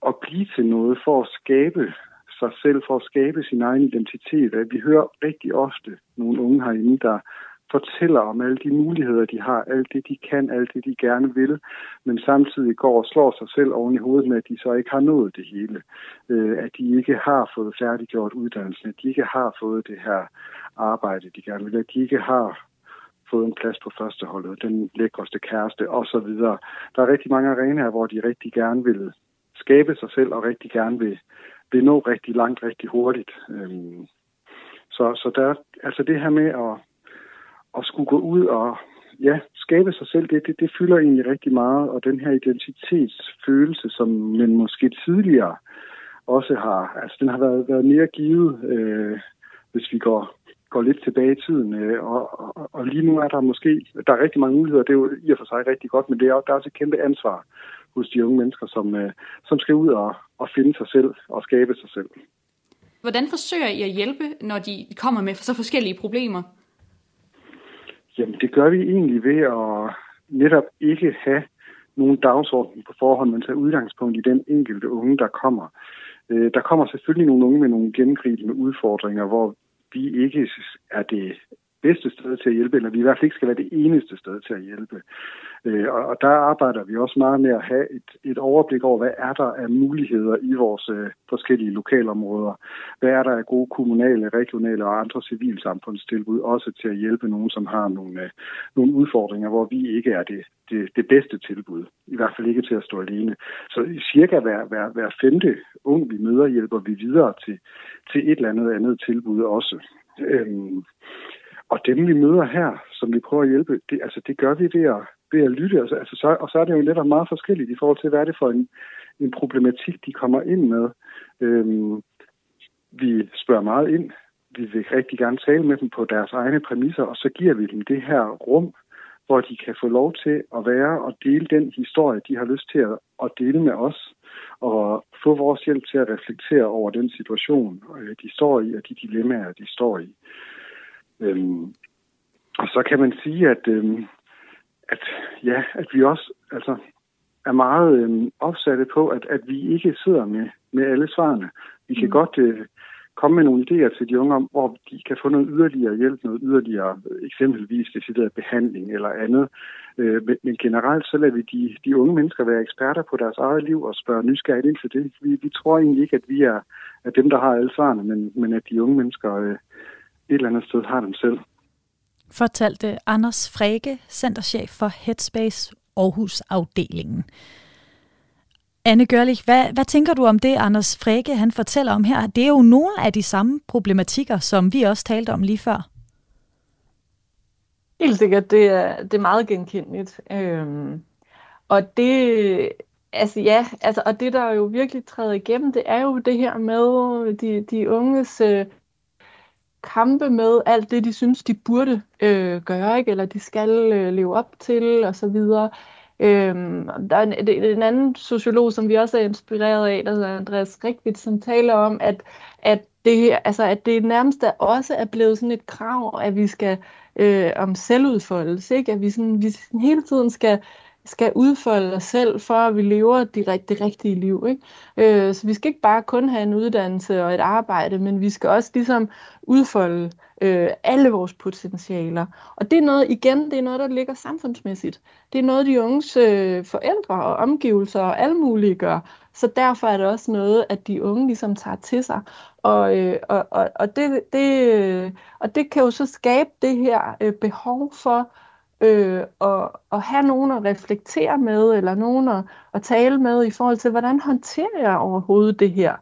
at blive til noget, for at skabe sig selv for at skabe sin egen identitet. Øh, vi hører rigtig ofte nogle unge herinde, der fortæller om alle de muligheder, de har, alt det, de kan, alt det, de gerne vil, men samtidig går og slår sig selv oven i hovedet med, at de så ikke har nået det hele. Øh, at de ikke har fået færdiggjort uddannelsen, at de ikke har fået det her arbejde, de gerne vil, at de ikke har fået en plads på førsteholdet, den lækreste kæreste osv. Der er rigtig mange arenaer, hvor de rigtig gerne vil skabe sig selv og rigtig gerne vil, vil nå rigtig langt, rigtig hurtigt. Øhm, så, så der, altså det her med at at skulle gå ud og ja, skabe sig selv, det, det, det fylder egentlig rigtig meget, og den her identitetsfølelse, som man måske tidligere også har, altså den har været, været mere givet, øh, hvis vi går, går lidt tilbage i tiden, øh, og, og, og lige nu er der måske, der er rigtig mange muligheder, det er jo i og for sig rigtig godt, men det er, der er også et kæmpe ansvar hos de unge mennesker, som, øh, som skal ud og, og finde sig selv og skabe sig selv. Hvordan forsøger I at hjælpe, når de kommer med så forskellige problemer? Jamen, det gør vi egentlig ved at netop ikke have nogen dagsorden på forhånd, men tage udgangspunkt i den enkelte unge, der kommer. Øh, der kommer selvfølgelig nogle unge med nogle gennemgribende udfordringer, hvor vi ikke er det bedste sted til at hjælpe, eller vi i hvert fald ikke skal være det eneste sted til at hjælpe. Øh, og, og der arbejder vi også meget med at have et, et overblik over, hvad er der af muligheder i vores øh, forskellige lokalområder. Hvad er der af gode kommunale, regionale og andre civilsamfundstilbud, også til at hjælpe nogen, som har nogle, øh, nogle udfordringer, hvor vi ikke er det, det, det bedste tilbud. I hvert fald ikke til at stå alene. Så cirka hver, hver, hver femte ung, vi møder, hjælper vi videre til, til et eller andet andet tilbud også. Øhm, og dem, vi møder her, som vi prøver at hjælpe, det, altså, det gør vi ved at, ved at lytte. Altså, altså, så, og så er det jo netop meget forskelligt i forhold til, hvad er det for en, en problematik, de kommer ind med. Øhm, vi spørger meget ind. Vi vil rigtig gerne tale med dem på deres egne præmisser, og så giver vi dem det her rum, hvor de kan få lov til at være og dele den historie, de har lyst til at, at dele med os, og få vores hjælp til at reflektere over den situation, øh, de står i, og de dilemmaer, de står i. Øhm, og så kan man sige, at, øhm, at, ja, at vi også altså, er meget øhm, opsatte på, at, at vi ikke sidder med, med alle svarene. Vi kan mm. godt øh, komme med nogle idéer til de unge om, hvor de kan få noget yderligere hjælp, noget yderligere eksempelvis decideret behandling eller andet. Øh, men, men generelt så lader vi de, de unge mennesker være eksperter på deres eget liv og spørge nysgerrigt ind til det. Vi, vi tror egentlig ikke, at vi er, er dem, der har alle svarene, men, men at de unge mennesker øh, et eller andet sted har dem selv. Fortalte Anders Frege, centerchef for Headspace Aarhus afdelingen. Anne Gørlich, hvad, hvad tænker du om det, Anders Frege han fortæller om her? Det er jo nogle af de samme problematikker, som vi også talte om lige før. Helt sikkert, det er, det er meget genkendeligt. Øhm, og det, altså ja, altså, og det der jo virkelig træder igennem, det er jo det her med de, de unges øh, kampe med alt det, de synes, de burde øh, gøre, ikke? eller de skal øh, leve op til, og så videre. Øhm, der er en, en anden sociolog, som vi også er inspireret af, der hedder Andreas Rikvit, som taler om, at, at, det, altså, at det nærmest også er blevet sådan et krav, at vi skal øh, om selvudfoldelse, ikke? at vi, sådan, vi sådan hele tiden skal skal udfolde os selv, for at vi lever det, det rigtige liv. Ikke? Øh, så vi skal ikke bare kun have en uddannelse og et arbejde, men vi skal også ligesom udfolde øh, alle vores potentialer. Og det er noget, igen, det er noget, der ligger samfundsmæssigt. Det er noget, de unges øh, forældre og omgivelser og alle mulige gør. Så derfor er det også noget, at de unge ligesom tager til sig. Og, øh, og, og, og, det, det, øh, og det kan jo så skabe det her øh, behov for øh, og, og have nogen at reflektere med, eller nogen at, at tale med i forhold til, hvordan håndterer jeg overhovedet det her?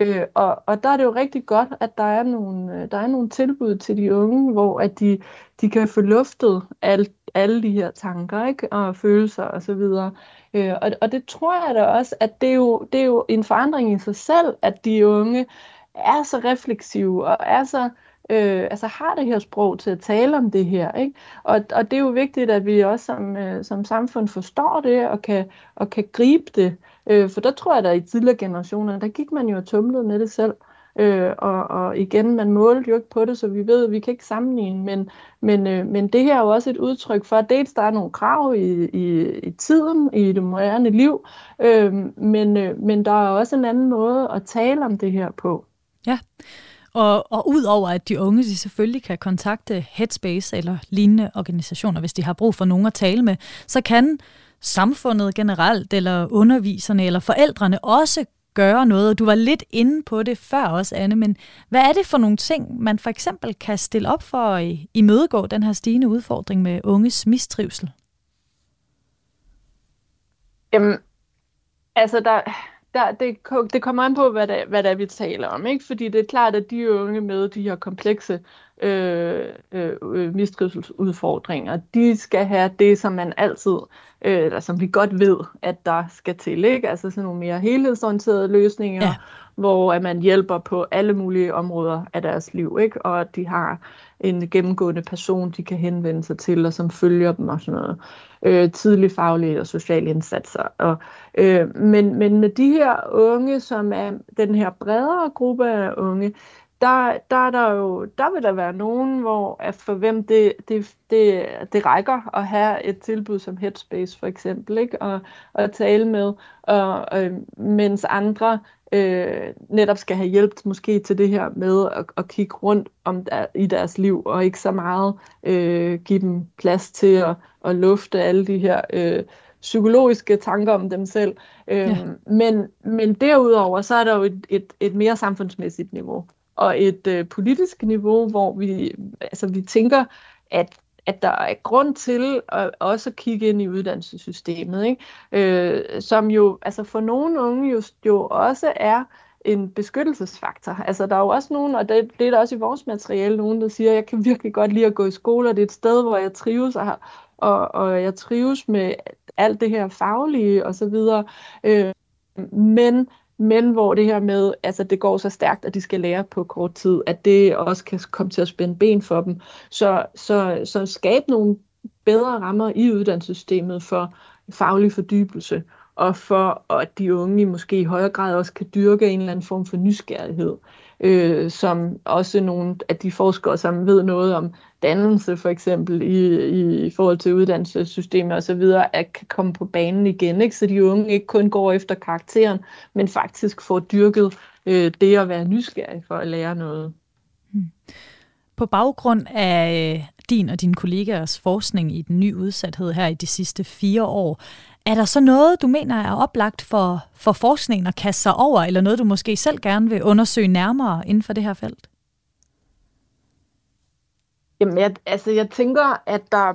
Øh, og, og der er det jo rigtig godt, at der er nogle, øh, der er nogle tilbud til de unge, hvor at de, de kan få luftet alt, alle de her tanker ikke? og følelser osv. Og, øh, og, og det tror jeg da også, at det er, jo, det er jo en forandring i sig selv, at de unge er så refleksive og er så øh, altså har det her sprog til at tale om det her. Ikke? Og, og det er jo vigtigt, at vi også som, øh, som samfund forstår det og kan, og kan gribe det. Øh, for der tror jeg, at i tidligere generationer, der gik man jo og tumlede med det selv. Øh, og, og igen, man målte jo ikke på det, så vi ved, at vi kan ikke sammenligne, men, men, øh, men det her er jo også et udtryk for, at dels der er nogle krav i, i, i tiden, i det moderne liv, øh, men, øh, men der er også en anden måde at tale om det her på. Ja, og, og udover at de unge de selvfølgelig kan kontakte Headspace eller lignende organisationer, hvis de har brug for nogen at tale med, så kan samfundet generelt, eller underviserne, eller forældrene også gøre noget. Du var lidt inde på det før også, Anne, men hvad er det for nogle ting, man for eksempel kan stille op for at imødegå den her stigende udfordring med unges mistrivsel? Jamen, altså der, der, det, det kommer an på, hvad det, hvad det er, vi taler om. Ikke? Fordi det er klart, at de unge med de her komplekse øh, øh, mistrivselsudfordringer, de skal have det, som man altid, øh, eller som vi godt ved, at der skal til. Ikke? Altså sådan nogle mere helhedsorienterede løsninger, ja. hvor at man hjælper på alle mulige områder af deres liv, ikke? og at de har en gennemgående person, de kan henvende sig til, og som følger dem og sådan noget. Øh, tidlig faglige og sociale indsatser. Og, øh, men, men med de her unge, som er den her bredere gruppe af unge, der, der, er der, jo, der vil der være nogen, hvor at for hvem det, det, det, det rækker at have et tilbud som Headspace for eksempel, ikke? Og, og tale med, og, øh, mens andre øh, netop skal have hjælp måske til det her med at, at kigge rundt om der, i deres liv, og ikke så meget øh, give dem plads til at, at lufte alle de her øh, psykologiske tanker om dem selv. Øh, ja. men, men derudover, så er der jo et, et, et mere samfundsmæssigt niveau, og et øh, politisk niveau, hvor vi, altså, vi tænker, at at der er grund til at også kigge ind i uddannelsessystemet, ikke? Øh, som jo altså for nogle unge jo, jo også er en beskyttelsesfaktor. Altså der er jo også nogen, og det, det er der også i vores materiale, nogen der siger, jeg kan virkelig godt lide at gå i skole, og det er et sted, hvor jeg trives, og, og, og jeg trives med alt det her faglige og så videre. Øh, men men hvor det her med, altså det går så stærkt, at de skal lære på kort tid, at det også kan komme til at spænde ben for dem. Så, så, så skabe nogle bedre rammer i uddannelsessystemet for faglig fordybelse, og for at de unge måske i højere grad også kan dyrke en eller anden form for nysgerrighed øh, som også nogle af de forskere, som ved noget om dannelse for eksempel i, i forhold til uddannelsessystemet og så videre, at kan komme på banen igen, ikke? så de unge ikke kun går efter karakteren, men faktisk får dyrket øh, det at være nysgerrig for at lære noget. Hmm. På baggrund af øh, din og dine kollegaers forskning i den nye udsathed her i de sidste fire år, er der så noget, du mener er oplagt for, for forskningen at kaste sig over, eller noget, du måske selv gerne vil undersøge nærmere inden for det her felt? Jamen, jeg, altså, jeg tænker, at der er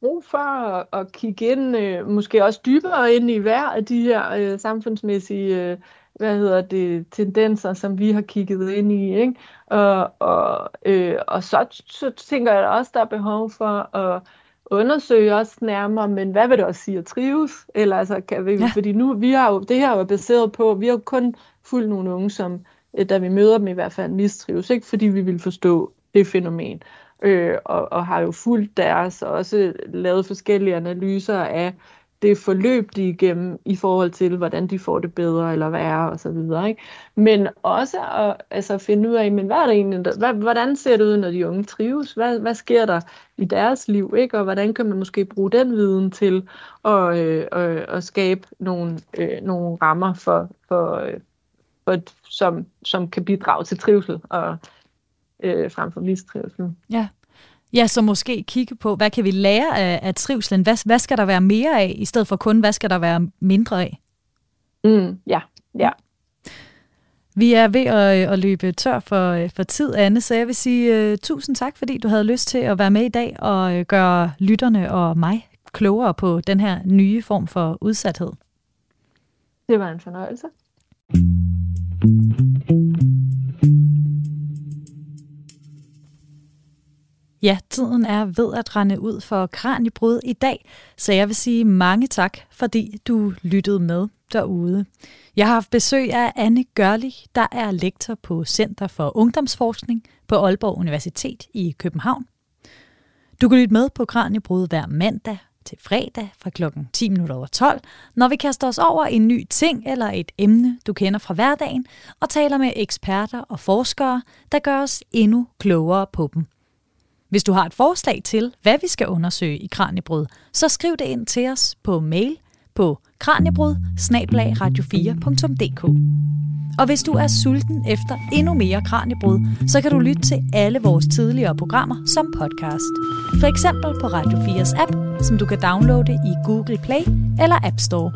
brug for at, at kigge ind, øh, måske også dybere ind i hver af de her øh, samfundsmæssige øh, hvad hedder det, tendenser, som vi har kigget ind i. Ikke? Og, og, øh, og så, så tænker jeg også, der er behov for at undersøge os nærmere, men hvad vil det også sige at trives? Eller altså, kan vi, ja. fordi nu, vi har jo, det her er jo baseret på, vi har jo kun fuldt nogle unge, som, øh, da vi møder dem i hvert fald, mistrives, ikke? fordi vi vil forstå det fænomen. Øh, øh, og, og har jo fulgt deres, og også lavet forskellige analyser af, det forløb, de er igennem i forhold til, hvordan de får det bedre eller værre og så videre. Ikke? Men også at altså, finde ud af, men hvad er det egentlig, der, hvad, hvordan ser det ud, når de unge trives? Hvad, hvad sker der i deres liv? Ikke? Og hvordan kan man måske bruge den viden til at, øh, øh, at skabe nogle, øh, nogle rammer for, for, øh, for, som, som kan bidrage til trivsel og øh, frem for mistrivsel. Ja, Ja, så måske kigge på, hvad kan vi lære af, af trivselen? Hvad, hvad skal der være mere af, i stedet for kun, hvad skal der være mindre af? Mm, ja, ja. Vi er ved at, at løbe tør for, for tid, Anne, så jeg vil sige uh, tusind tak, fordi du havde lyst til at være med i dag og uh, gøre lytterne og mig klogere på den her nye form for udsathed. Det var en fornøjelse. Ja, tiden er ved at rende ud for Kranjebrud i dag, så jeg vil sige mange tak, fordi du lyttede med derude. Jeg har haft besøg af Anne Gørlig, der er lektor på Center for Ungdomsforskning på Aalborg Universitet i København. Du kan lytte med på Kranjebrud hver mandag til fredag fra klokken 10 minutter over 12, når vi kaster os over en ny ting eller et emne, du kender fra hverdagen, og taler med eksperter og forskere, der gør os endnu klogere på dem. Hvis du har et forslag til, hvad vi skal undersøge i Kranjebrud, så skriv det ind til os på mail på kranjebrud radio4.dk. Og hvis du er sulten efter endnu mere Kranjebrud, så kan du lytte til alle vores tidligere programmer som podcast. For eksempel på Radio 4's app, som du kan downloade i Google Play eller App Store.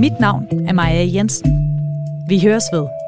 Mit navn er Maja Jensen. Vi høres ved.